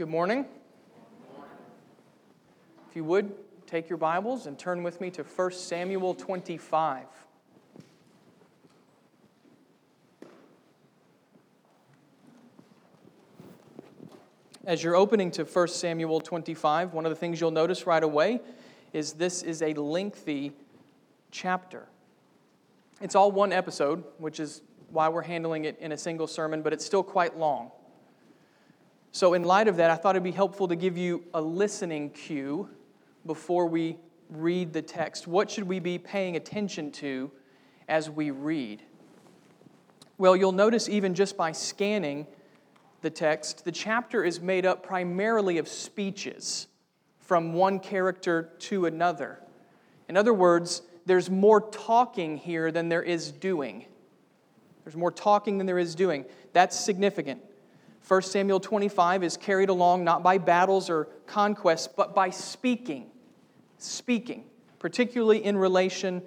Good morning. If you would, take your Bibles and turn with me to 1 Samuel 25. As you're opening to 1 Samuel 25, one of the things you'll notice right away is this is a lengthy chapter. It's all one episode, which is why we're handling it in a single sermon, but it's still quite long. So, in light of that, I thought it'd be helpful to give you a listening cue before we read the text. What should we be paying attention to as we read? Well, you'll notice even just by scanning the text, the chapter is made up primarily of speeches from one character to another. In other words, there's more talking here than there is doing. There's more talking than there is doing. That's significant. 1 Samuel 25 is carried along not by battles or conquests, but by speaking. Speaking, particularly in relation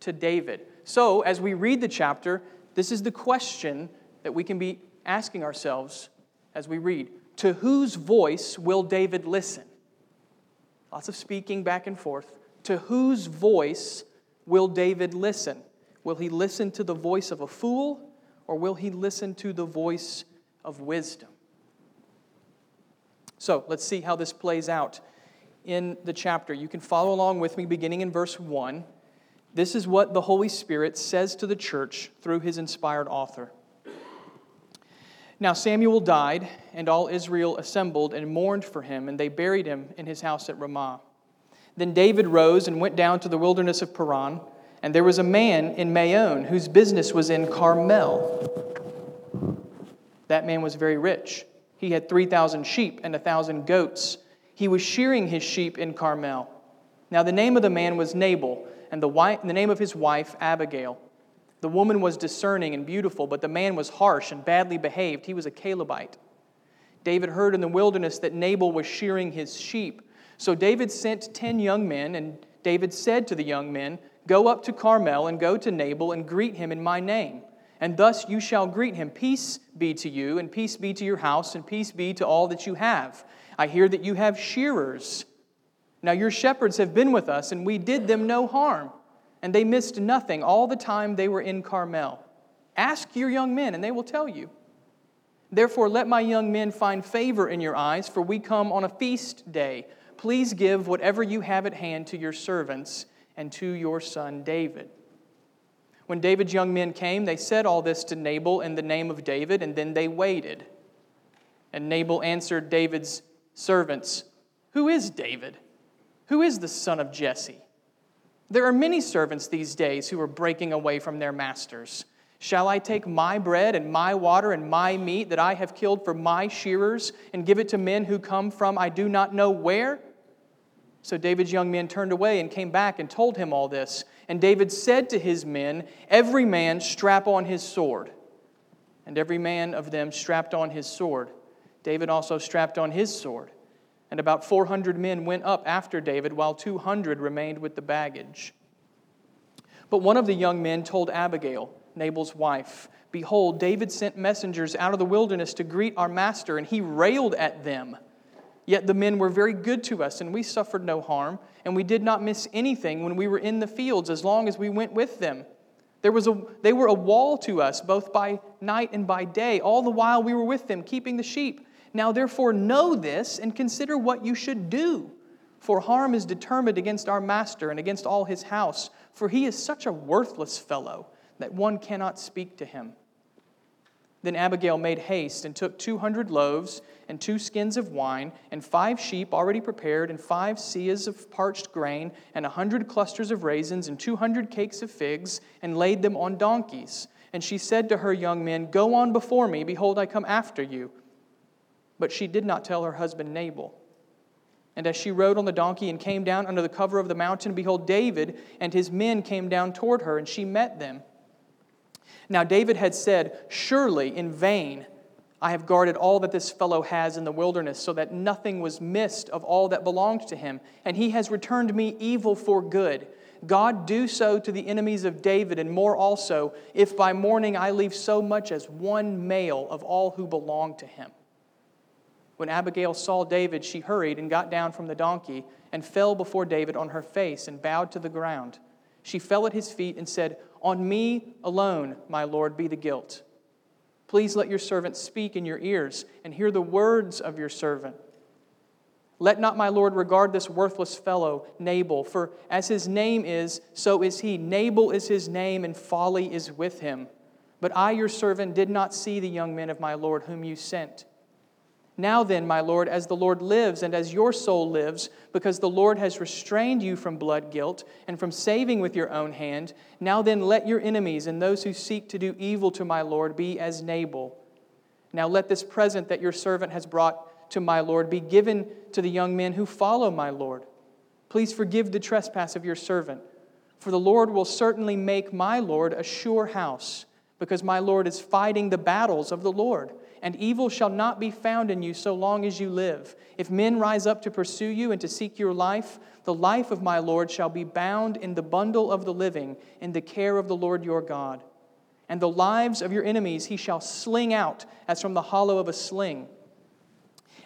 to David. So, as we read the chapter, this is the question that we can be asking ourselves as we read To whose voice will David listen? Lots of speaking back and forth. To whose voice will David listen? Will he listen to the voice of a fool or will he listen to the voice of wisdom. So let's see how this plays out in the chapter. You can follow along with me beginning in verse 1. This is what the Holy Spirit says to the church through his inspired author. Now Samuel died, and all Israel assembled and mourned for him, and they buried him in his house at Ramah. Then David rose and went down to the wilderness of Paran, and there was a man in Maon whose business was in Carmel that man was very rich. He had 3,000 sheep and a 1,000 goats. He was shearing his sheep in Carmel. Now, the name of the man was Nabal, and the, wife, the name of his wife, Abigail. The woman was discerning and beautiful, but the man was harsh and badly behaved. He was a Calebite. David heard in the wilderness that Nabal was shearing his sheep. So David sent ten young men, and David said to the young men, Go up to Carmel and go to Nabal and greet him in my name and thus you shall greet him. Peace be to you, and peace be to your house, and peace be to all that you have. I hear that you have shearers. Now your shepherds have been with us, and we did them no harm, and they missed nothing all the time they were in Carmel. Ask your young men, and they will tell you. Therefore, let my young men find favor in your eyes, for we come on a feast day. Please give whatever you have at hand to your servants and to your son David. When David's young men came, they said all this to Nabal in the name of David, and then they waited. And Nabal answered David's servants, Who is David? Who is the son of Jesse? There are many servants these days who are breaking away from their masters. Shall I take my bread and my water and my meat that I have killed for my shearers and give it to men who come from I do not know where? So David's young men turned away and came back and told him all this. And David said to his men, Every man strap on his sword. And every man of them strapped on his sword. David also strapped on his sword. And about 400 men went up after David, while 200 remained with the baggage. But one of the young men told Abigail, Nabal's wife, Behold, David sent messengers out of the wilderness to greet our master, and he railed at them. Yet the men were very good to us, and we suffered no harm, and we did not miss anything when we were in the fields as long as we went with them. There was a, they were a wall to us, both by night and by day, all the while we were with them, keeping the sheep. Now, therefore, know this and consider what you should do. For harm is determined against our master and against all his house, for he is such a worthless fellow that one cannot speak to him. Then Abigail made haste and took 200 loaves and two skins of wine and five sheep already prepared and five seahs of parched grain and a hundred clusters of raisins and 200 cakes of figs and laid them on donkeys. And she said to her young men, Go on before me, behold, I come after you. But she did not tell her husband Nabal. And as she rode on the donkey and came down under the cover of the mountain, behold, David and his men came down toward her, and she met them. Now, David had said, Surely in vain I have guarded all that this fellow has in the wilderness, so that nothing was missed of all that belonged to him. And he has returned me evil for good. God do so to the enemies of David, and more also, if by morning I leave so much as one male of all who belong to him. When Abigail saw David, she hurried and got down from the donkey and fell before David on her face and bowed to the ground. She fell at his feet and said, On me alone, my Lord, be the guilt. Please let your servant speak in your ears and hear the words of your servant. Let not my Lord regard this worthless fellow, Nabal, for as his name is, so is he. Nabal is his name, and folly is with him. But I, your servant, did not see the young men of my Lord whom you sent. Now then, my Lord, as the Lord lives and as your soul lives, because the Lord has restrained you from blood guilt and from saving with your own hand, now then let your enemies and those who seek to do evil to my Lord be as Nabal. Now let this present that your servant has brought to my Lord be given to the young men who follow my Lord. Please forgive the trespass of your servant, for the Lord will certainly make my Lord a sure house, because my Lord is fighting the battles of the Lord and evil shall not be found in you so long as you live. If men rise up to pursue you and to seek your life, the life of my Lord shall be bound in the bundle of the living in the care of the Lord your God. And the lives of your enemies he shall sling out as from the hollow of a sling.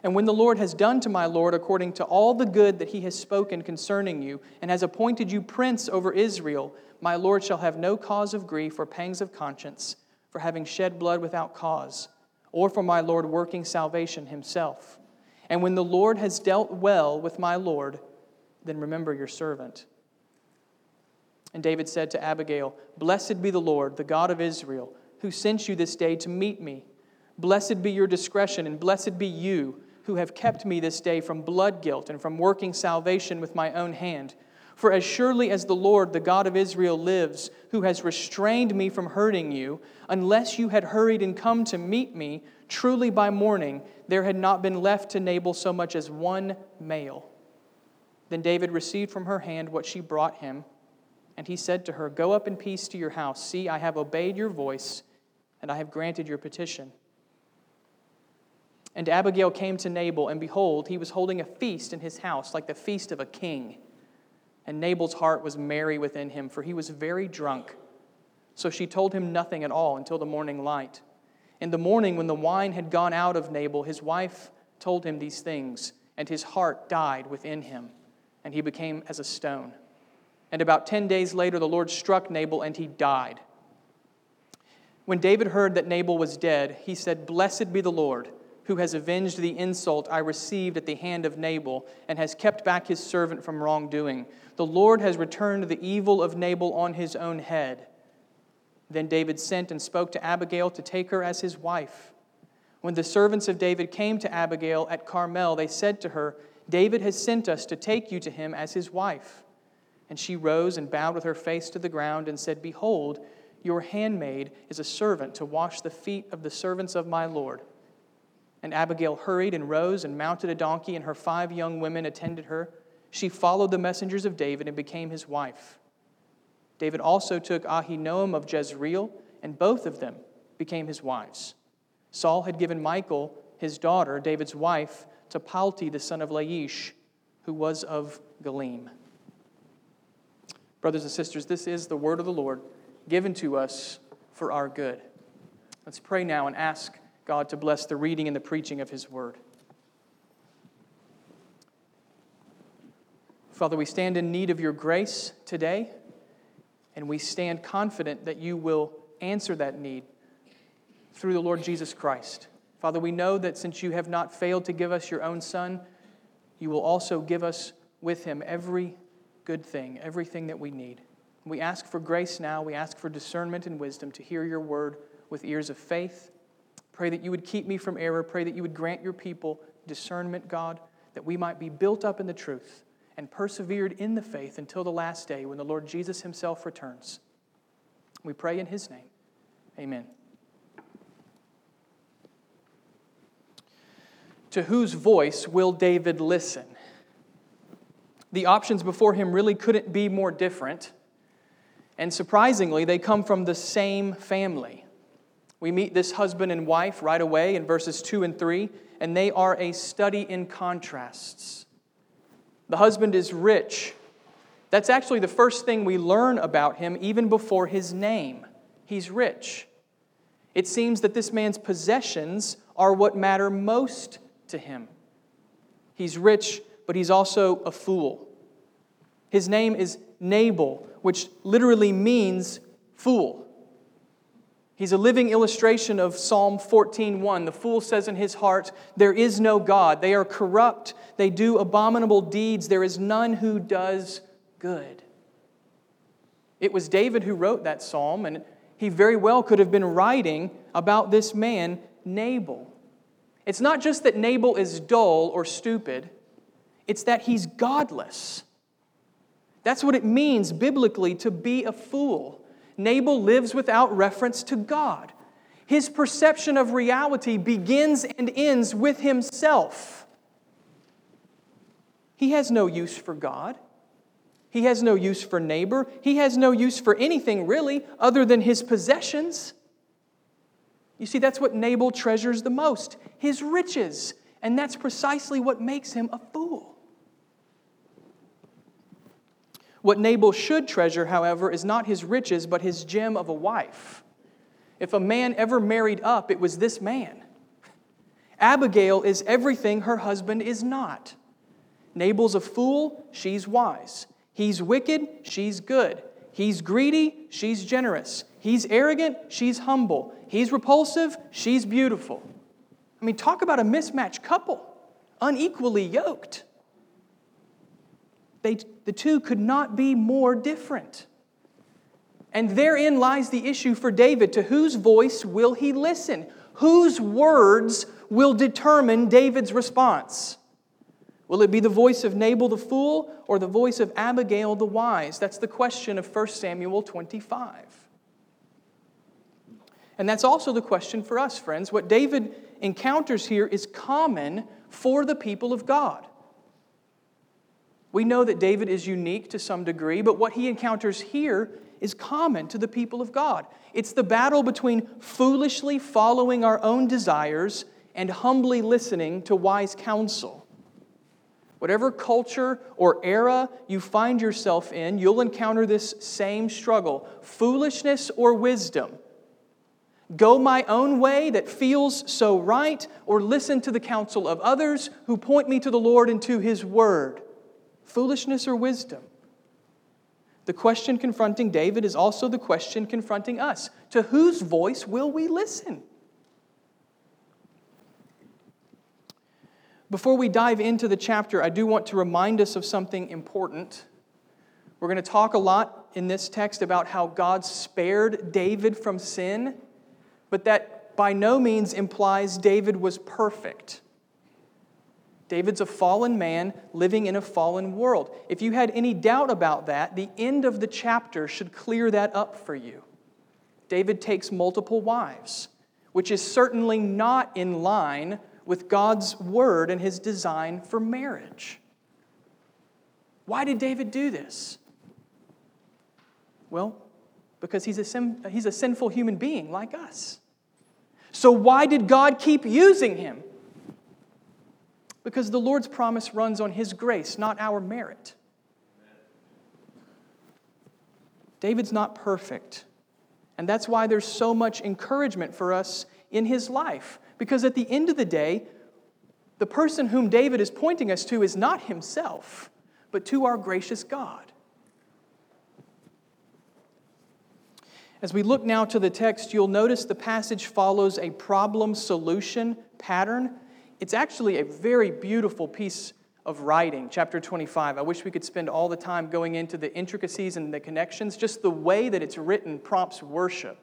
And when the Lord has done to my Lord according to all the good that he has spoken concerning you, and has appointed you prince over Israel, my Lord shall have no cause of grief or pangs of conscience for having shed blood without cause or for my Lord working salvation himself. And when the Lord has dealt well with my Lord, then remember your servant. And David said to Abigail, Blessed be the Lord, the God of Israel, who sent you this day to meet me. Blessed be your discretion, and blessed be you who have kept me this day from blood guilt and from working salvation with my own hand. For as surely as the Lord, the God of Israel, lives, who has restrained me from hurting you, unless you had hurried and come to meet me, truly by morning there had not been left to Nabal so much as one male. Then David received from her hand what she brought him, and he said to her, Go up in peace to your house. See, I have obeyed your voice, and I have granted your petition. And Abigail came to Nabal, and behold, he was holding a feast in his house, like the feast of a king. And Nabal's heart was merry within him, for he was very drunk. So she told him nothing at all until the morning light. In the morning, when the wine had gone out of Nabal, his wife told him these things, and his heart died within him, and he became as a stone. And about ten days later, the Lord struck Nabal, and he died. When David heard that Nabal was dead, he said, Blessed be the Lord who has avenged the insult I received at the hand of Nabal and has kept back his servant from wrongdoing. The Lord has returned the evil of Nabal on his own head. Then David sent and spoke to Abigail to take her as his wife. When the servants of David came to Abigail at Carmel, they said to her, David has sent us to take you to him as his wife. And she rose and bowed with her face to the ground and said, Behold, your handmaid is a servant to wash the feet of the servants of my Lord. And Abigail hurried and rose and mounted a donkey, and her five young women attended her. She followed the messengers of David and became his wife. David also took Ahinoam of Jezreel, and both of them became his wives. Saul had given Michal, his daughter, David's wife, to Palti, the son of Laish, who was of Gallim. Brothers and sisters, this is the word of the Lord given to us for our good. Let's pray now and ask God to bless the reading and the preaching of His word. Father, we stand in need of your grace today, and we stand confident that you will answer that need through the Lord Jesus Christ. Father, we know that since you have not failed to give us your own Son, you will also give us with him every good thing, everything that we need. We ask for grace now. We ask for discernment and wisdom to hear your word with ears of faith Pray that you would keep me from error. Pray that you would grant your people discernment, God, that we might be built up in the truth and persevered in the faith until the last day when the Lord Jesus himself returns. We pray in his name. Amen. To whose voice will David listen? The options before him really couldn't be more different. And surprisingly, they come from the same family. We meet this husband and wife right away in verses 2 and 3, and they are a study in contrasts. The husband is rich. That's actually the first thing we learn about him, even before his name. He's rich. It seems that this man's possessions are what matter most to him. He's rich, but he's also a fool. His name is Nabal, which literally means fool. He's a living illustration of Psalm 14:1. The fool says in his heart, "There is no God. They are corrupt. They do abominable deeds. There is none who does good." It was David who wrote that psalm, and he very well could have been writing about this man, Nabal. It's not just that Nabal is dull or stupid, it's that he's godless. That's what it means biblically to be a fool. Nabal lives without reference to God. His perception of reality begins and ends with himself. He has no use for God. He has no use for neighbor. He has no use for anything really other than his possessions. You see, that's what Nabal treasures the most his riches. And that's precisely what makes him a fool. What Nabal should treasure, however, is not his riches, but his gem of a wife. If a man ever married up, it was this man. Abigail is everything her husband is not. Nabal's a fool, she's wise. He's wicked, she's good. He's greedy, she's generous. He's arrogant, she's humble. He's repulsive, she's beautiful. I mean, talk about a mismatched couple, unequally yoked. They, the two could not be more different. And therein lies the issue for David. To whose voice will he listen? Whose words will determine David's response? Will it be the voice of Nabal the fool or the voice of Abigail the wise? That's the question of 1 Samuel 25. And that's also the question for us, friends. What David encounters here is common for the people of God. We know that David is unique to some degree, but what he encounters here is common to the people of God. It's the battle between foolishly following our own desires and humbly listening to wise counsel. Whatever culture or era you find yourself in, you'll encounter this same struggle foolishness or wisdom. Go my own way that feels so right, or listen to the counsel of others who point me to the Lord and to His Word foolishness or wisdom? The question confronting David is also the question confronting us. To whose voice will we listen? Before we dive into the chapter, I do want to remind us of something important. We're going to talk a lot in this text about how God spared David from sin, but that by no means implies David was perfect. David's a fallen man living in a fallen world. If you had any doubt about that, the end of the chapter should clear that up for you. David takes multiple wives, which is certainly not in line with God's word and his design for marriage. Why did David do this? Well, because he's a, he's a sinful human being like us. So, why did God keep using him? Because the Lord's promise runs on His grace, not our merit. David's not perfect. And that's why there's so much encouragement for us in his life. Because at the end of the day, the person whom David is pointing us to is not himself, but to our gracious God. As we look now to the text, you'll notice the passage follows a problem solution pattern it's actually a very beautiful piece of writing, chapter 25. I wish we could spend all the time going into the intricacies and the connections. Just the way that it's written prompts worship.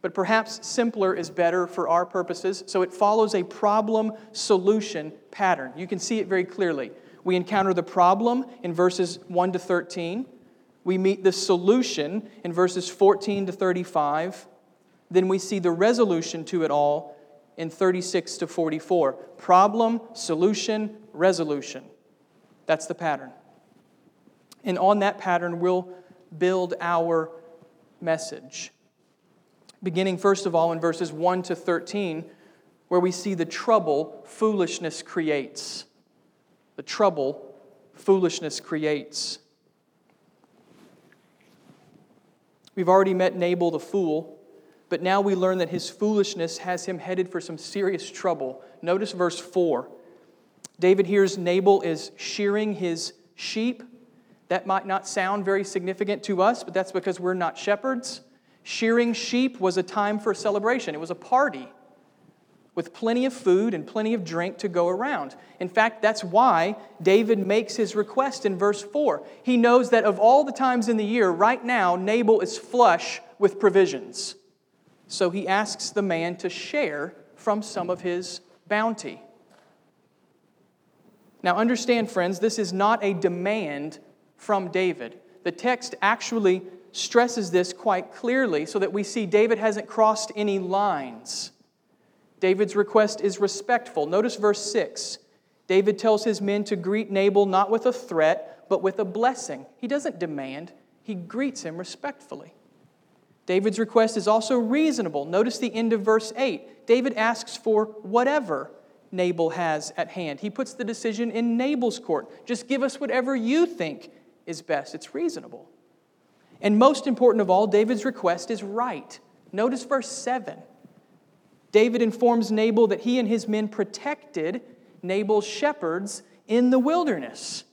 But perhaps simpler is better for our purposes. So it follows a problem solution pattern. You can see it very clearly. We encounter the problem in verses 1 to 13. We meet the solution in verses 14 to 35. Then we see the resolution to it all in 36 to 44. Problem, solution, resolution. That's the pattern. And on that pattern, we'll build our message. Beginning, first of all, in verses 1 to 13, where we see the trouble foolishness creates. The trouble foolishness creates. We've already met Nabal the fool but now we learn that his foolishness has him headed for some serious trouble. Notice verse 4. David hears Nabal is shearing his sheep. That might not sound very significant to us, but that's because we're not shepherds. Shearing sheep was a time for celebration, it was a party with plenty of food and plenty of drink to go around. In fact, that's why David makes his request in verse 4. He knows that of all the times in the year, right now, Nabal is flush with provisions. So he asks the man to share from some of his bounty. Now, understand, friends, this is not a demand from David. The text actually stresses this quite clearly so that we see David hasn't crossed any lines. David's request is respectful. Notice verse 6. David tells his men to greet Nabal not with a threat, but with a blessing. He doesn't demand, he greets him respectfully. David's request is also reasonable. Notice the end of verse 8. David asks for whatever Nabal has at hand. He puts the decision in Nabal's court. Just give us whatever you think is best. It's reasonable. And most important of all, David's request is right. Notice verse 7. David informs Nabal that he and his men protected Nabal's shepherds in the wilderness.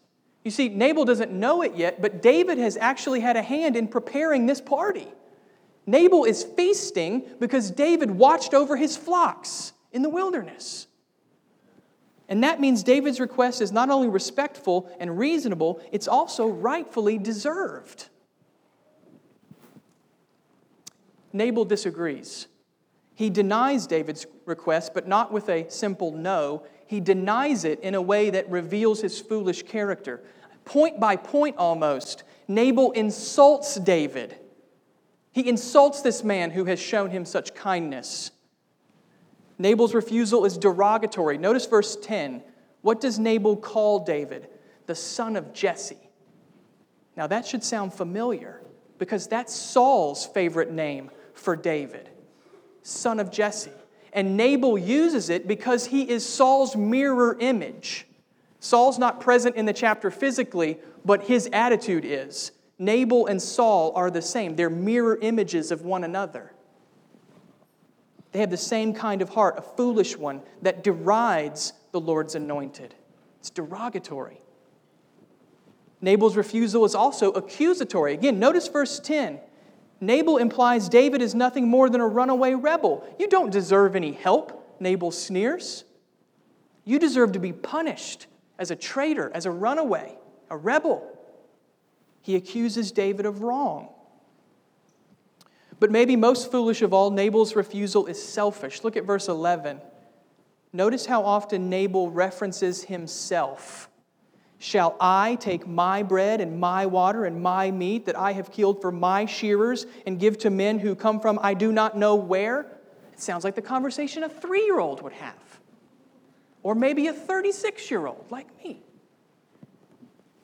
You see, Nabal doesn't know it yet, but David has actually had a hand in preparing this party. Nabal is feasting because David watched over his flocks in the wilderness. And that means David's request is not only respectful and reasonable, it's also rightfully deserved. Nabal disagrees. He denies David's request, but not with a simple no. He denies it in a way that reveals his foolish character. Point by point, almost, Nabal insults David. He insults this man who has shown him such kindness. Nabal's refusal is derogatory. Notice verse 10. What does Nabal call David? The son of Jesse. Now that should sound familiar because that's Saul's favorite name for David, son of Jesse. And Nabal uses it because he is Saul's mirror image. Saul's not present in the chapter physically, but his attitude is. Nabal and Saul are the same, they're mirror images of one another. They have the same kind of heart, a foolish one that derides the Lord's anointed. It's derogatory. Nabal's refusal is also accusatory. Again, notice verse 10. Nabal implies David is nothing more than a runaway rebel. You don't deserve any help, Nabal sneers. You deserve to be punished as a traitor, as a runaway, a rebel. He accuses David of wrong. But maybe most foolish of all, Nabal's refusal is selfish. Look at verse 11. Notice how often Nabal references himself. Shall I take my bread and my water and my meat that I have killed for my shearers and give to men who come from I do not know where? It sounds like the conversation a three year old would have, or maybe a 36 year old like me.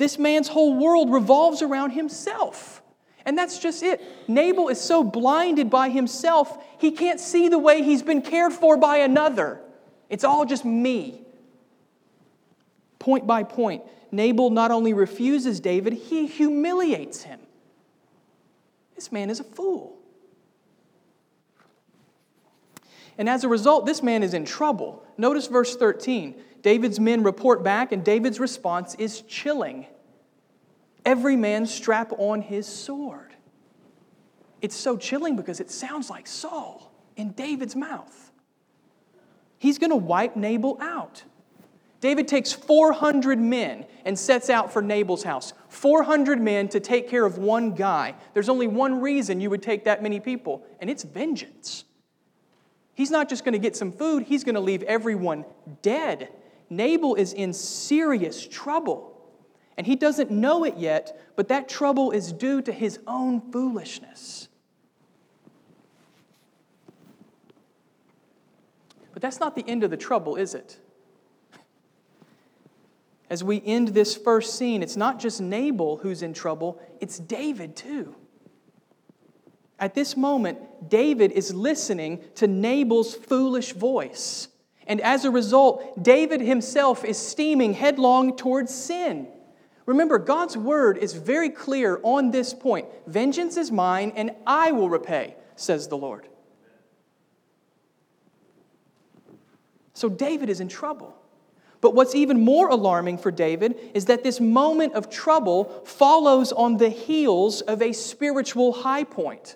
This man's whole world revolves around himself. And that's just it. Nabal is so blinded by himself, he can't see the way he's been cared for by another. It's all just me. Point by point, Nabal not only refuses David, he humiliates him. This man is a fool. And as a result, this man is in trouble. Notice verse 13. David's men report back, and David's response is chilling. Every man strap on his sword. It's so chilling because it sounds like Saul in David's mouth. He's going to wipe Nabal out. David takes 400 men and sets out for Nabal's house. 400 men to take care of one guy. There's only one reason you would take that many people, and it's vengeance. He's not just going to get some food, he's going to leave everyone dead. Nabal is in serious trouble. And he doesn't know it yet, but that trouble is due to his own foolishness. But that's not the end of the trouble, is it? As we end this first scene, it's not just Nabal who's in trouble, it's David too. At this moment, David is listening to Nabal's foolish voice. And as a result, David himself is steaming headlong towards sin. Remember, God's word is very clear on this point Vengeance is mine, and I will repay, says the Lord. So David is in trouble. But what's even more alarming for David is that this moment of trouble follows on the heels of a spiritual high point.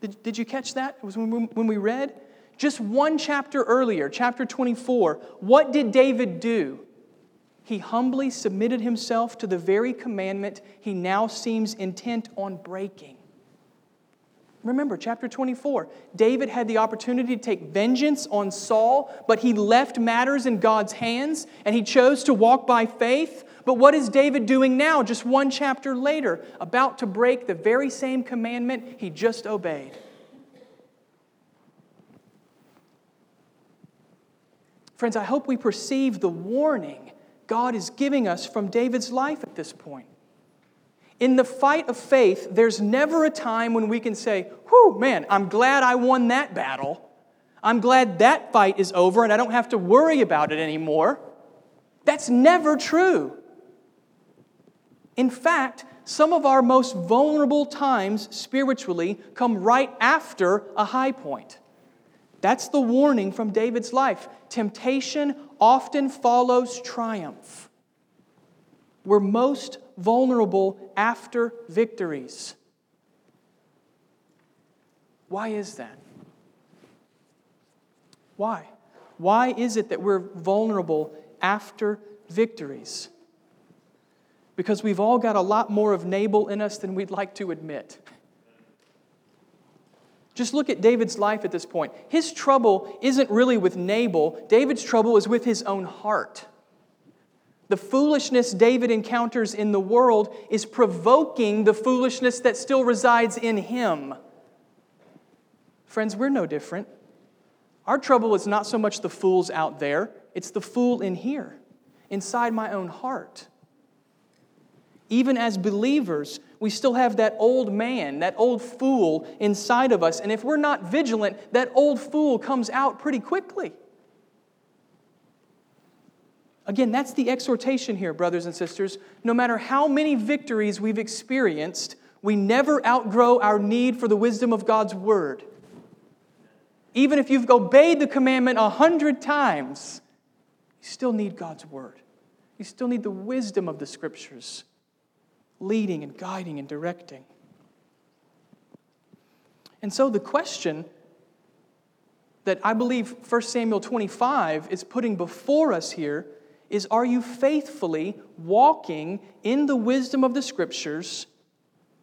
Did, did you catch that? It was when we, when we read just one chapter earlier, chapter 24, what did David do? He humbly submitted himself to the very commandment he now seems intent on breaking. Remember, chapter 24, David had the opportunity to take vengeance on Saul, but he left matters in God's hands and he chose to walk by faith. But what is David doing now, just one chapter later, about to break the very same commandment he just obeyed? Friends, I hope we perceive the warning God is giving us from David's life at this point. In the fight of faith, there's never a time when we can say, Whew, man, I'm glad I won that battle. I'm glad that fight is over and I don't have to worry about it anymore. That's never true. In fact, some of our most vulnerable times spiritually come right after a high point. That's the warning from David's life. Temptation often follows triumph. We're most vulnerable after victories. Why is that? Why? Why is it that we're vulnerable after victories? Because we've all got a lot more of Nabal in us than we'd like to admit. Just look at David's life at this point. His trouble isn't really with Nabal, David's trouble is with his own heart. The foolishness David encounters in the world is provoking the foolishness that still resides in him. Friends, we're no different. Our trouble is not so much the fools out there, it's the fool in here, inside my own heart. Even as believers, we still have that old man, that old fool inside of us. And if we're not vigilant, that old fool comes out pretty quickly. Again, that's the exhortation here, brothers and sisters. No matter how many victories we've experienced, we never outgrow our need for the wisdom of God's word. Even if you've obeyed the commandment a hundred times, you still need God's word. You still need the wisdom of the scriptures leading and guiding and directing. And so the question that I believe 1 Samuel 25 is putting before us here is Are you faithfully walking in the wisdom of the Scriptures,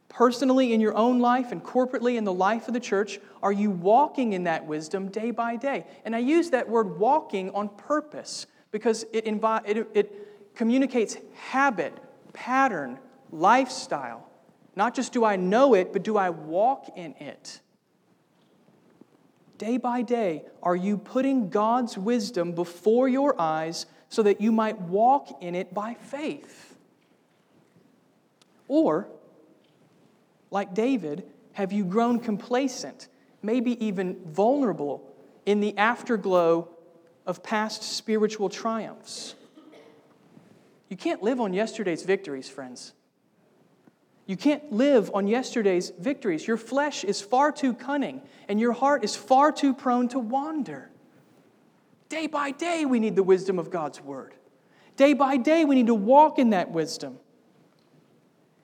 personally in your own life and corporately in the life of the church? Are you walking in that wisdom day by day? And I use that word walking on purpose because it, invi- it, it communicates habit, pattern, lifestyle. Not just do I know it, but do I walk in it? Day by day, are you putting God's wisdom before your eyes so that you might walk in it by faith? Or, like David, have you grown complacent, maybe even vulnerable in the afterglow of past spiritual triumphs? You can't live on yesterday's victories, friends. You can't live on yesterday's victories. Your flesh is far too cunning, and your heart is far too prone to wander. Day by day, we need the wisdom of God's word. Day by day, we need to walk in that wisdom.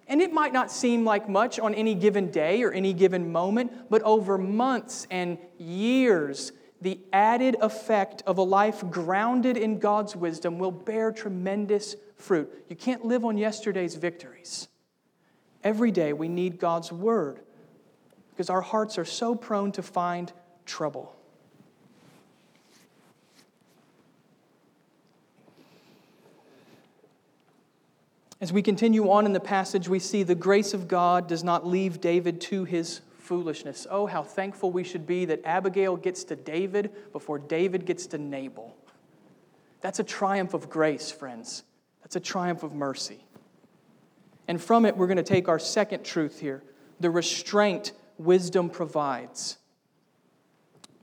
And it might not seem like much on any given day or any given moment, but over months and years, the added effect of a life grounded in God's wisdom will bear tremendous fruit. You can't live on yesterday's victories. Every day we need God's word because our hearts are so prone to find trouble. As we continue on in the passage, we see the grace of God does not leave David to his foolishness. Oh, how thankful we should be that Abigail gets to David before David gets to Nabal. That's a triumph of grace, friends. That's a triumph of mercy. And from it, we're going to take our second truth here the restraint wisdom provides.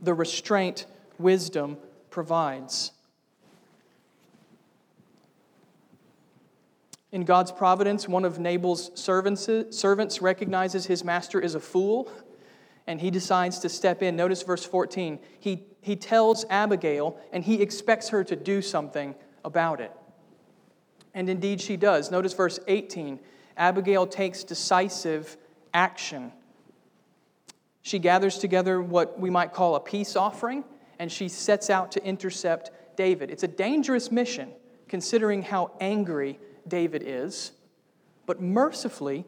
The restraint wisdom provides. In God's providence, one of Nabal's servants, recognizes his master is a fool, and he decides to step in. Notice verse 14. He, he tells Abigail, and he expects her to do something about it. And indeed, she does. Notice verse 18. Abigail takes decisive action. She gathers together what we might call a peace offering, and she sets out to intercept David. It's a dangerous mission, considering how angry David is. But mercifully,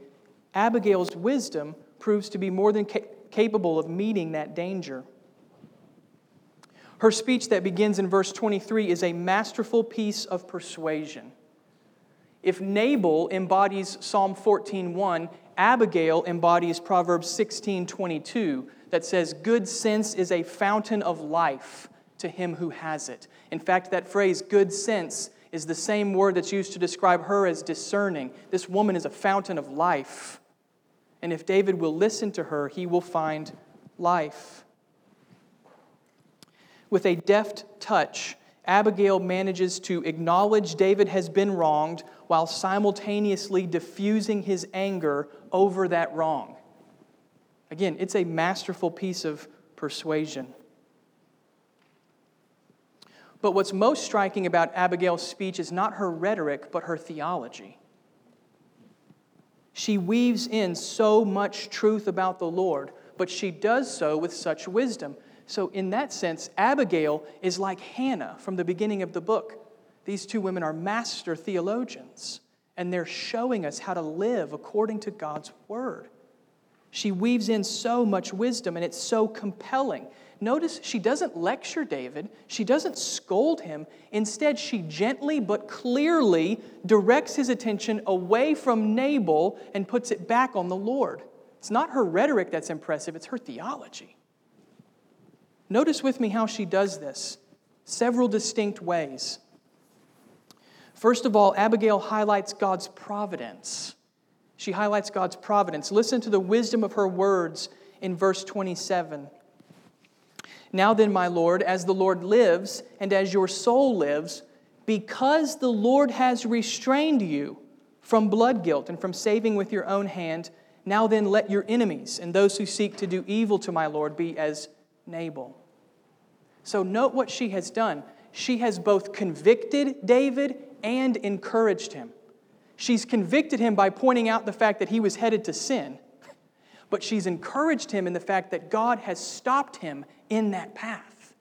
Abigail's wisdom proves to be more than ca- capable of meeting that danger. Her speech that begins in verse 23 is a masterful piece of persuasion. If Nabal embodies Psalm 14:1, Abigail embodies Proverbs 16:22 that says good sense is a fountain of life to him who has it. In fact, that phrase good sense is the same word that's used to describe her as discerning. This woman is a fountain of life. And if David will listen to her, he will find life. With a deft touch, Abigail manages to acknowledge David has been wronged while simultaneously diffusing his anger over that wrong. Again, it's a masterful piece of persuasion. But what's most striking about Abigail's speech is not her rhetoric, but her theology. She weaves in so much truth about the Lord, but she does so with such wisdom. So, in that sense, Abigail is like Hannah from the beginning of the book. These two women are master theologians, and they're showing us how to live according to God's word. She weaves in so much wisdom, and it's so compelling. Notice she doesn't lecture David, she doesn't scold him. Instead, she gently but clearly directs his attention away from Nabal and puts it back on the Lord. It's not her rhetoric that's impressive, it's her theology. Notice with me how she does this several distinct ways. First of all, Abigail highlights God's providence. She highlights God's providence. Listen to the wisdom of her words in verse 27. Now then, my Lord, as the Lord lives and as your soul lives, because the Lord has restrained you from blood guilt and from saving with your own hand, now then let your enemies and those who seek to do evil to my Lord be as Nabal. So note what she has done. She has both convicted David and encouraged him. She's convicted him by pointing out the fact that he was headed to sin, but she's encouraged him in the fact that God has stopped him in that path.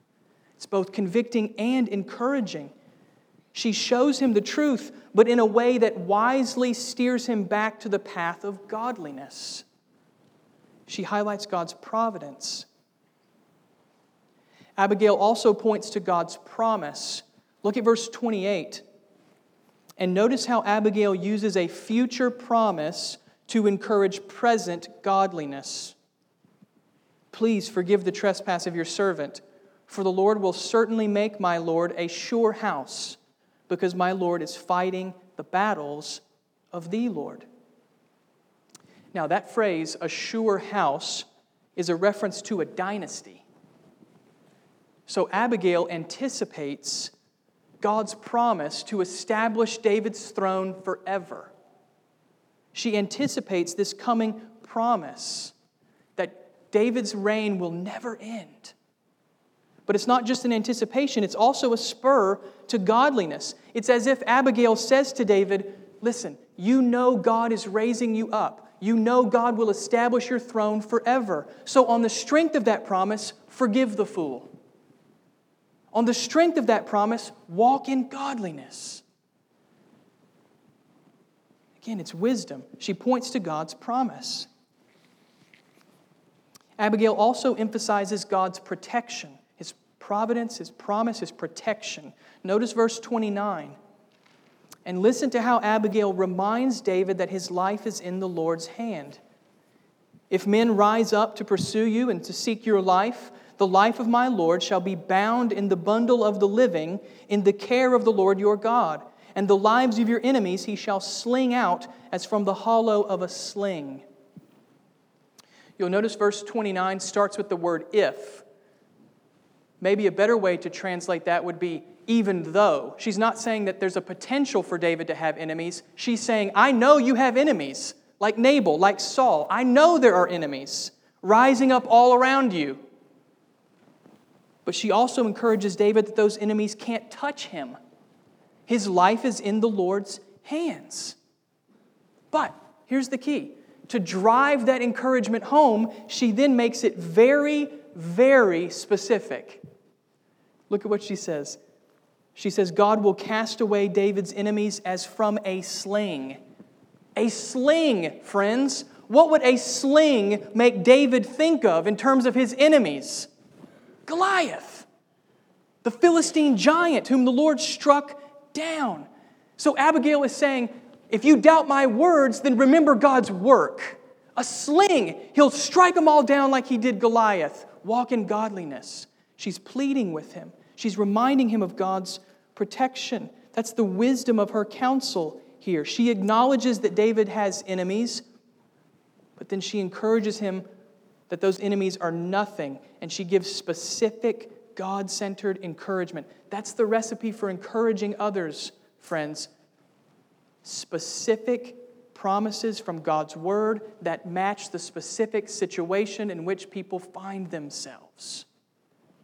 It's both convicting and encouraging. She shows him the truth, but in a way that wisely steers him back to the path of godliness. She highlights God's providence. Abigail also points to God's promise. Look at verse 28. And notice how Abigail uses a future promise to encourage present godliness. Please forgive the trespass of your servant, for the Lord will certainly make my Lord a sure house, because my Lord is fighting the battles of the Lord. Now, that phrase, a sure house, is a reference to a dynasty. So Abigail anticipates God's promise to establish David's throne forever. She anticipates this coming promise that David's reign will never end. But it's not just an anticipation, it's also a spur to godliness. It's as if Abigail says to David, Listen, you know God is raising you up. You know God will establish your throne forever. So, on the strength of that promise, forgive the fool. On the strength of that promise, walk in godliness. Again, it's wisdom. She points to God's promise. Abigail also emphasizes God's protection, his providence, his promise, his protection. Notice verse 29. And listen to how Abigail reminds David that his life is in the Lord's hand. If men rise up to pursue you and to seek your life, the life of my Lord shall be bound in the bundle of the living in the care of the Lord your God. And the lives of your enemies he shall sling out as from the hollow of a sling. You'll notice verse 29 starts with the word if. Maybe a better way to translate that would be even though. She's not saying that there's a potential for David to have enemies. She's saying, I know you have enemies, like Nabal, like Saul. I know there are enemies. rising up all around you. But she also encourages David that those enemies can't touch him. His life is in the Lord's hands. But here's the key to drive that encouragement home, she then makes it very, very specific. Look at what she says. She says, God will cast away David's enemies as from a sling. A sling, friends. What would a sling make David think of in terms of his enemies? Goliath, the Philistine giant whom the Lord struck down. So Abigail is saying, if you doubt my words, then remember God's work. A sling, he'll strike them all down like he did Goliath. Walk in godliness. She's pleading with him, she's reminding him of God's protection. That's the wisdom of her counsel here. She acknowledges that David has enemies, but then she encourages him that those enemies are nothing, and she gives specific God centered encouragement. That's the recipe for encouraging others, friends. Specific promises from God's word that match the specific situation in which people find themselves.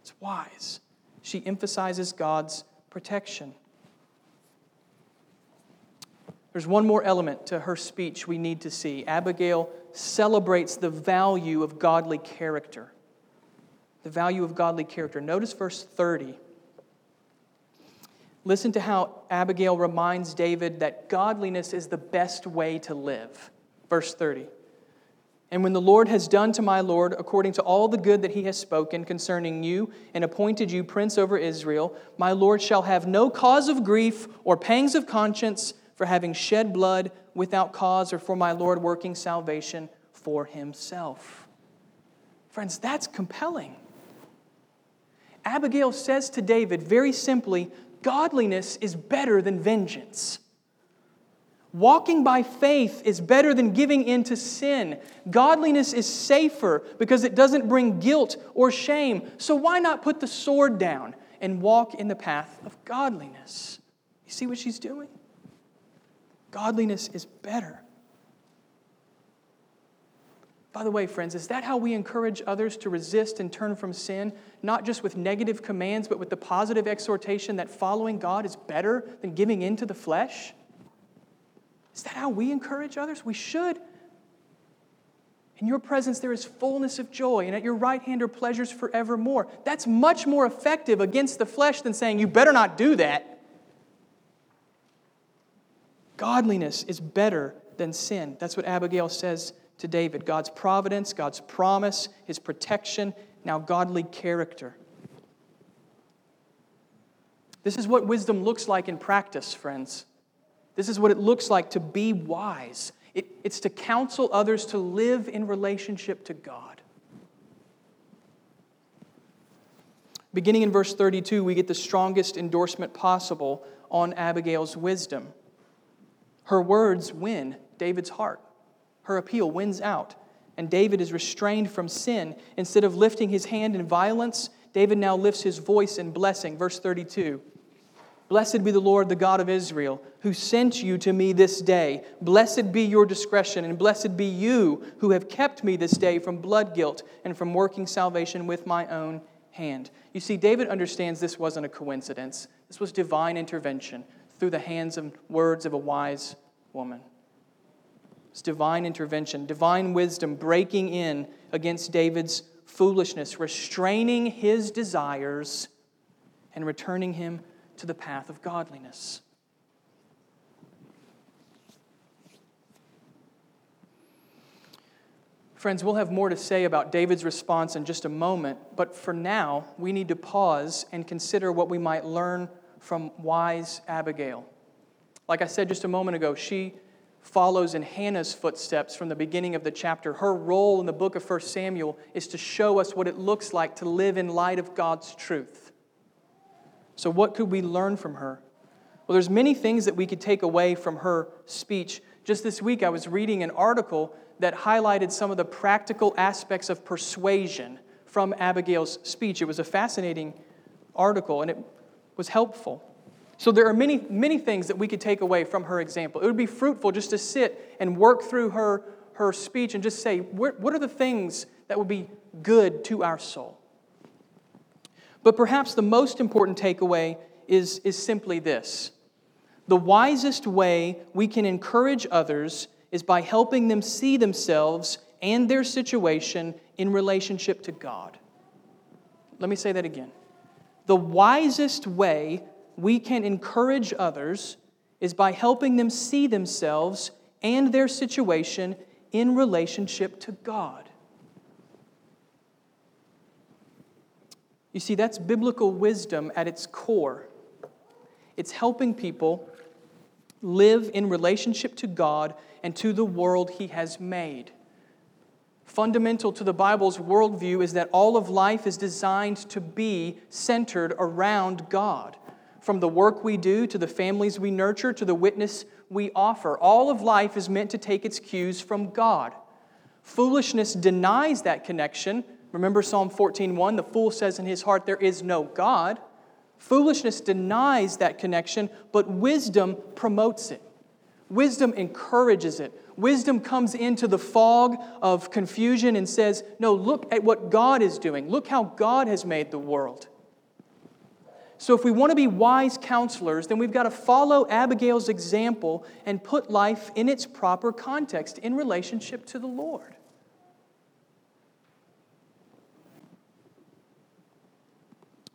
It's wise. She emphasizes God's protection. There's one more element to her speech we need to see. Abigail celebrates the value of godly character. The value of godly character. Notice verse 30. Listen to how Abigail reminds David that godliness is the best way to live. Verse 30. And when the Lord has done to my Lord according to all the good that he has spoken concerning you and appointed you prince over Israel, my Lord shall have no cause of grief or pangs of conscience for having shed blood without cause or for my Lord working salvation for himself. Friends, that's compelling. Abigail says to David very simply godliness is better than vengeance. Walking by faith is better than giving in to sin. Godliness is safer because it doesn't bring guilt or shame. So why not put the sword down and walk in the path of godliness? You see what she's doing? Godliness is better. By the way, friends, is that how we encourage others to resist and turn from sin? Not just with negative commands, but with the positive exhortation that following God is better than giving in to the flesh? Is that how we encourage others? We should. In your presence, there is fullness of joy, and at your right hand are pleasures forevermore. That's much more effective against the flesh than saying, You better not do that. Godliness is better than sin. That's what Abigail says to David God's providence, God's promise, his protection, now godly character. This is what wisdom looks like in practice, friends. This is what it looks like to be wise. It, it's to counsel others to live in relationship to God. Beginning in verse 32, we get the strongest endorsement possible on Abigail's wisdom. Her words win David's heart. Her appeal wins out, and David is restrained from sin. Instead of lifting his hand in violence, David now lifts his voice in blessing. Verse 32 Blessed be the Lord, the God of Israel, who sent you to me this day. Blessed be your discretion, and blessed be you who have kept me this day from blood guilt and from working salvation with my own hand. You see, David understands this wasn't a coincidence, this was divine intervention through the hands and words of a wise woman. It's divine intervention, divine wisdom breaking in against David's foolishness, restraining his desires and returning him to the path of godliness. Friends, we'll have more to say about David's response in just a moment, but for now, we need to pause and consider what we might learn from wise Abigail. Like I said just a moment ago, she follows in Hannah's footsteps from the beginning of the chapter. Her role in the book of 1 Samuel is to show us what it looks like to live in light of God's truth. So what could we learn from her? Well, there's many things that we could take away from her speech. Just this week I was reading an article that highlighted some of the practical aspects of persuasion from Abigail's speech. It was a fascinating article and it was helpful. So there are many, many things that we could take away from her example. It would be fruitful just to sit and work through her, her speech and just say, what what are the things that will be good to our soul. But perhaps the most important takeaway is, is simply this the wisest way we can encourage others is by helping them see themselves and their situation in relationship to God. Let me say that again. The wisest way we can encourage others is by helping them see themselves and their situation in relationship to God. You see, that's biblical wisdom at its core. It's helping people live in relationship to God and to the world He has made. Fundamental to the Bible's worldview is that all of life is designed to be centered around God. From the work we do, to the families we nurture, to the witness we offer, all of life is meant to take its cues from God. Foolishness denies that connection. Remember Psalm 14:1, the fool says in his heart there is no God. Foolishness denies that connection, but wisdom promotes it. Wisdom encourages it. Wisdom comes into the fog of confusion and says, No, look at what God is doing. Look how God has made the world. So, if we want to be wise counselors, then we've got to follow Abigail's example and put life in its proper context in relationship to the Lord.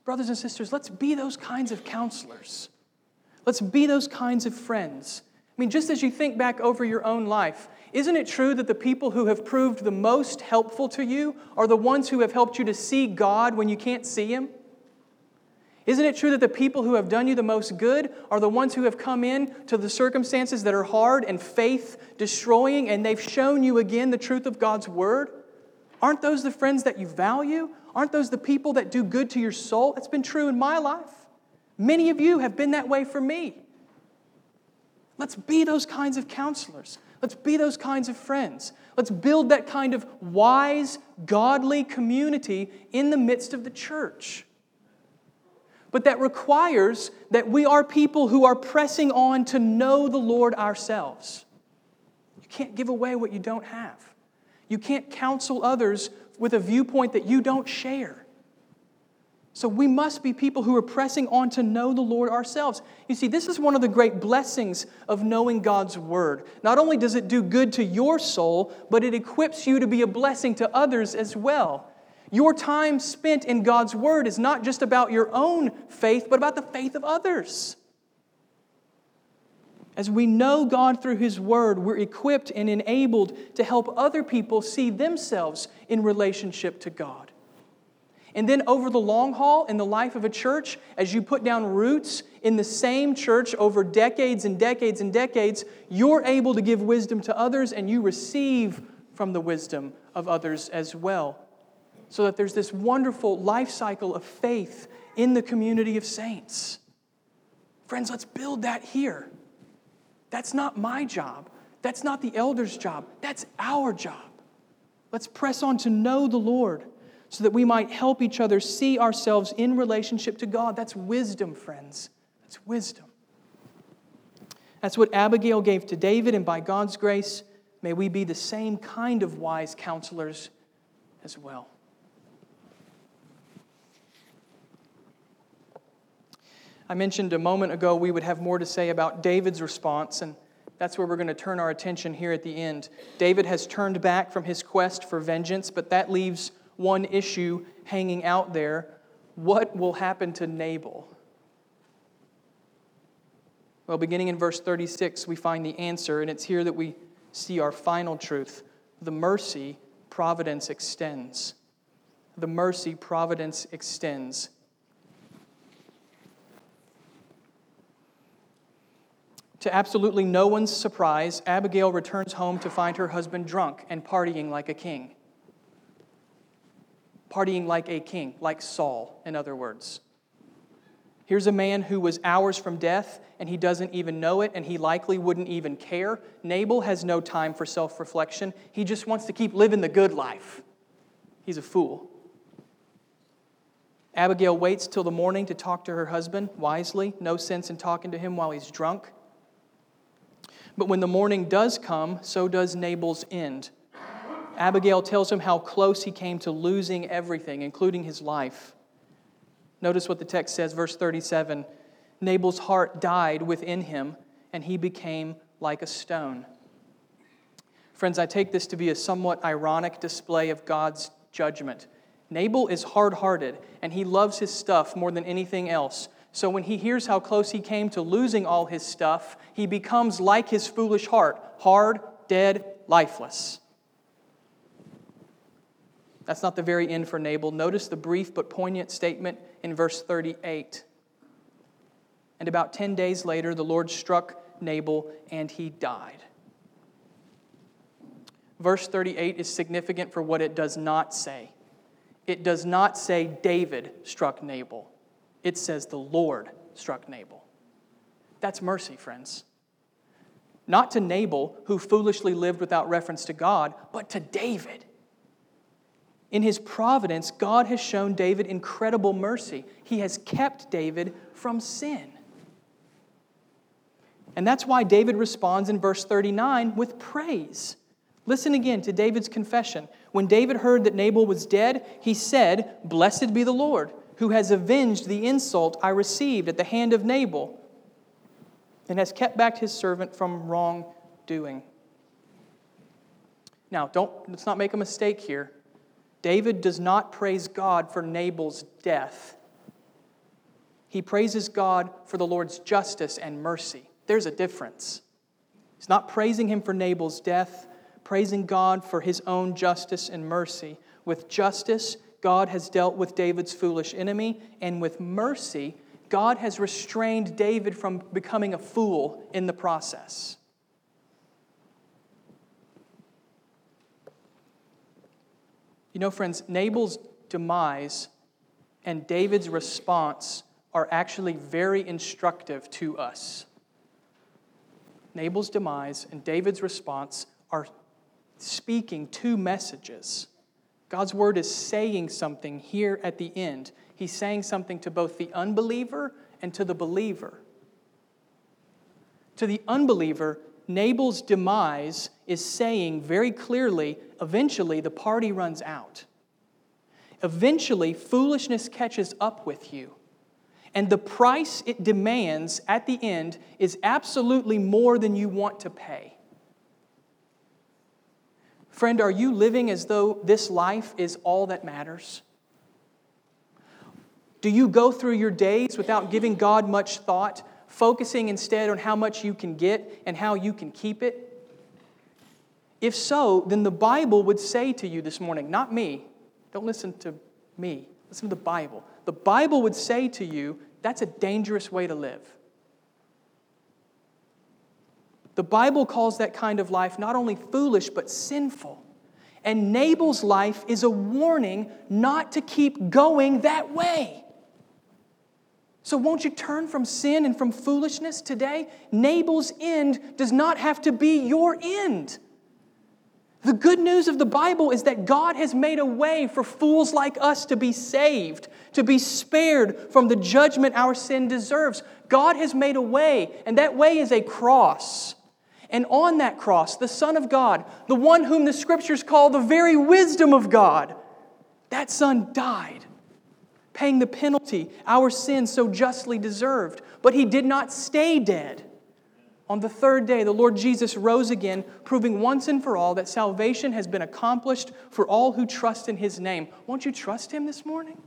Brothers and sisters, let's be those kinds of counselors. Let's be those kinds of friends. I mean, just as you think back over your own life, isn't it true that the people who have proved the most helpful to you are the ones who have helped you to see God when you can't see Him? Isn't it true that the people who have done you the most good are the ones who have come in to the circumstances that are hard and faith destroying, and they've shown you again the truth of God's word? Aren't those the friends that you value? Aren't those the people that do good to your soul? That's been true in my life. Many of you have been that way for me. Let's be those kinds of counselors. Let's be those kinds of friends. Let's build that kind of wise, godly community in the midst of the church. But that requires that we are people who are pressing on to know the Lord ourselves. You can't give away what you don't have. You can't counsel others with a viewpoint that you don't share. So we must be people who are pressing on to know the Lord ourselves. You see, this is one of the great blessings of knowing God's Word. Not only does it do good to your soul, but it equips you to be a blessing to others as well. Your time spent in God's Word is not just about your own faith, but about the faith of others. As we know God through His Word, we're equipped and enabled to help other people see themselves in relationship to God. And then, over the long haul, in the life of a church, as you put down roots in the same church over decades and decades and decades, you're able to give wisdom to others and you receive from the wisdom of others as well so that there's this wonderful life cycle of faith in the community of saints. Friends, let's build that here. That's not my job. That's not the elder's job. That's our job. Let's press on to know the Lord so that we might help each other see ourselves in relationship to God. That's wisdom, friends. That's wisdom. That's what Abigail gave to David, and by God's grace, may we be the same kind of wise counselors as well. I mentioned a moment ago we would have more to say about David's response, and that's where we're going to turn our attention here at the end. David has turned back from his quest for vengeance, but that leaves one issue hanging out there. What will happen to Nabal? Well, beginning in verse 36, we find the answer, and it's here that we see our final truth the mercy providence extends. The mercy providence extends. To absolutely no one's surprise, Abigail returns home to find her husband drunk and partying like a king. Partying like a king, like Saul, in other words. Here's a man who was hours from death and he doesn't even know it and he likely wouldn't even care. Nabal has no time for self reflection. He just wants to keep living the good life. He's a fool. Abigail waits till the morning to talk to her husband wisely. No sense in talking to him while he's drunk. But when the morning does come, so does Nabal's end. Abigail tells him how close he came to losing everything, including his life. Notice what the text says, verse 37 Nabal's heart died within him, and he became like a stone. Friends, I take this to be a somewhat ironic display of God's judgment. Nabal is hard hearted, and he loves his stuff more than anything else. So when he hears how close he came to losing all his stuff, he becomes like his foolish heart hard, dead, lifeless. That's not the very end for Nabal. Notice the brief but poignant statement in verse 38. And about 10 days later, the Lord struck Nabal and he died. Verse 38 is significant for what it does not say. It does not say David struck Nabal, it says the Lord struck Nabal. That's mercy, friends. Not to Nabal, who foolishly lived without reference to God, but to David. In his providence, God has shown David incredible mercy. He has kept David from sin. And that's why David responds in verse 39 with praise. Listen again to David's confession. When David heard that Nabal was dead, he said, Blessed be the Lord, who has avenged the insult I received at the hand of Nabal and has kept back his servant from wrongdoing. Now, don't, let's not make a mistake here. David does not praise God for Nabal's death. He praises God for the Lord's justice and mercy. There's a difference. He's not praising him for Nabal's death, praising God for his own justice and mercy. With justice, God has dealt with David's foolish enemy, and with mercy, God has restrained David from becoming a fool in the process. You know, friends, Nabal's demise and David's response are actually very instructive to us. Nabal's demise and David's response are speaking two messages. God's word is saying something here at the end. He's saying something to both the unbeliever and to the believer. To the unbeliever, Nabal's demise is saying very clearly eventually the party runs out. Eventually, foolishness catches up with you. And the price it demands at the end is absolutely more than you want to pay. Friend, are you living as though this life is all that matters? Do you go through your days without giving God much thought, focusing instead on how much you can get and how you can keep it? If so, then the Bible would say to you this morning, not me, don't listen to me, listen to the Bible. The Bible would say to you, that's a dangerous way to live. The Bible calls that kind of life not only foolish, but sinful. And Nabal's life is a warning not to keep going that way. So, won't you turn from sin and from foolishness today? Nabal's end does not have to be your end. The good news of the Bible is that God has made a way for fools like us to be saved, to be spared from the judgment our sin deserves. God has made a way, and that way is a cross. And on that cross, the Son of God, the one whom the scriptures call the very wisdom of God, that Son died, paying the penalty our sin so justly deserved. But he did not stay dead. On the third day, the Lord Jesus rose again, proving once and for all that salvation has been accomplished for all who trust in his name. Won't you trust him this morning?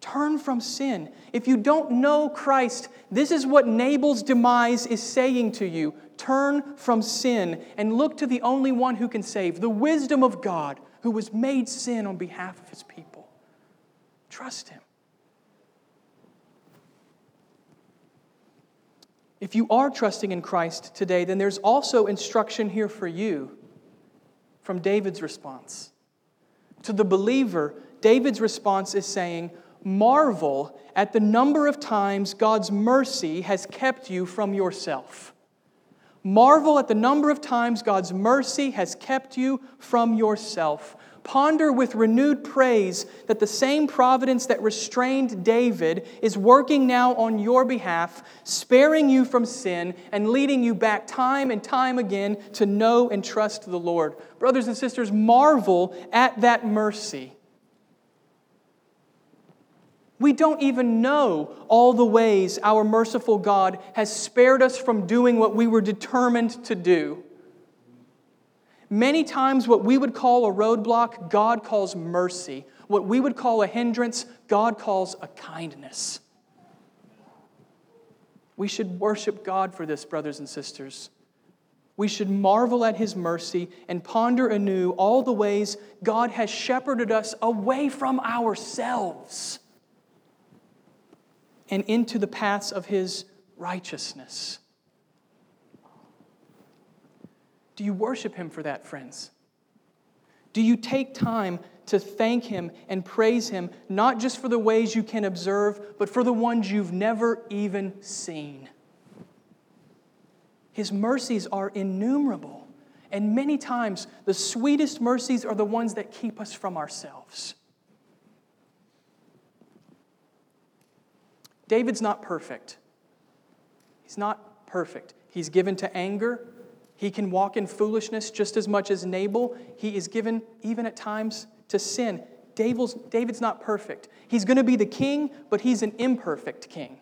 Turn from sin. If you don't know Christ, this is what Nabal's demise is saying to you. Turn from sin and look to the only one who can save, the wisdom of God, who was made sin on behalf of his. Trust him. If you are trusting in Christ today, then there's also instruction here for you from David's response. To the believer, David's response is saying, Marvel at the number of times God's mercy has kept you from yourself. Marvel at the number of times God's mercy has kept you from yourself. Ponder with renewed praise that the same providence that restrained David is working now on your behalf, sparing you from sin and leading you back time and time again to know and trust the Lord. Brothers and sisters, marvel at that mercy. We don't even know all the ways our merciful God has spared us from doing what we were determined to do. Many times, what we would call a roadblock, God calls mercy. What we would call a hindrance, God calls a kindness. We should worship God for this, brothers and sisters. We should marvel at His mercy and ponder anew all the ways God has shepherded us away from ourselves and into the paths of His righteousness. Do you worship Him for that, friends? Do you take time to thank Him and praise Him, not just for the ways you can observe, but for the ones you've never even seen? His mercies are innumerable. And many times, the sweetest mercies are the ones that keep us from ourselves. David's not perfect. He's not perfect. He's given to anger, he can walk in foolishness just as much as Nabal. He is given, even at times, to sin. David's, David's not perfect. He's going to be the king, but he's an imperfect king.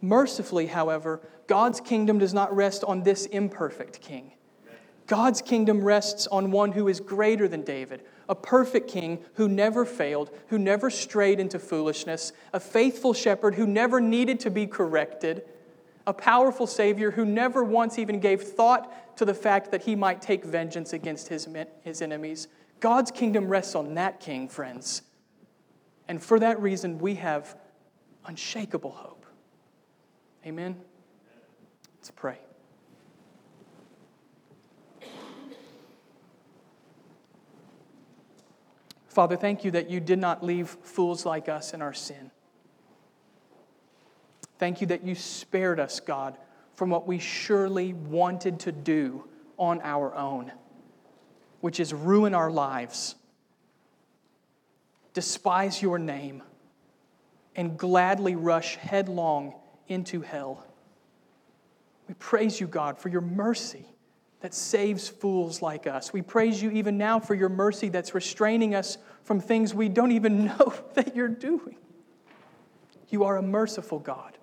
Mercifully, however, God's kingdom does not rest on this imperfect king. God's kingdom rests on one who is greater than David, a perfect king who never failed, who never strayed into foolishness, a faithful shepherd who never needed to be corrected, a powerful Savior who never once even gave thought to the fact that he might take vengeance against his, his enemies. God's kingdom rests on that king, friends. And for that reason, we have unshakable hope. Amen? Let's pray. Father, thank you that you did not leave fools like us in our sin. Thank you that you spared us, God, from what we surely wanted to do on our own, which is ruin our lives, despise your name, and gladly rush headlong into hell. We praise you, God, for your mercy that saves fools like us. We praise you even now for your mercy that's restraining us from things we don't even know that you're doing. You are a merciful God.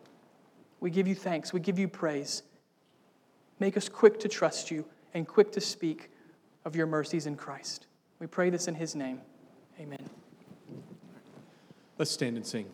We give you thanks. We give you praise. Make us quick to trust you and quick to speak of your mercies in Christ. We pray this in his name. Amen. Let's stand and sing.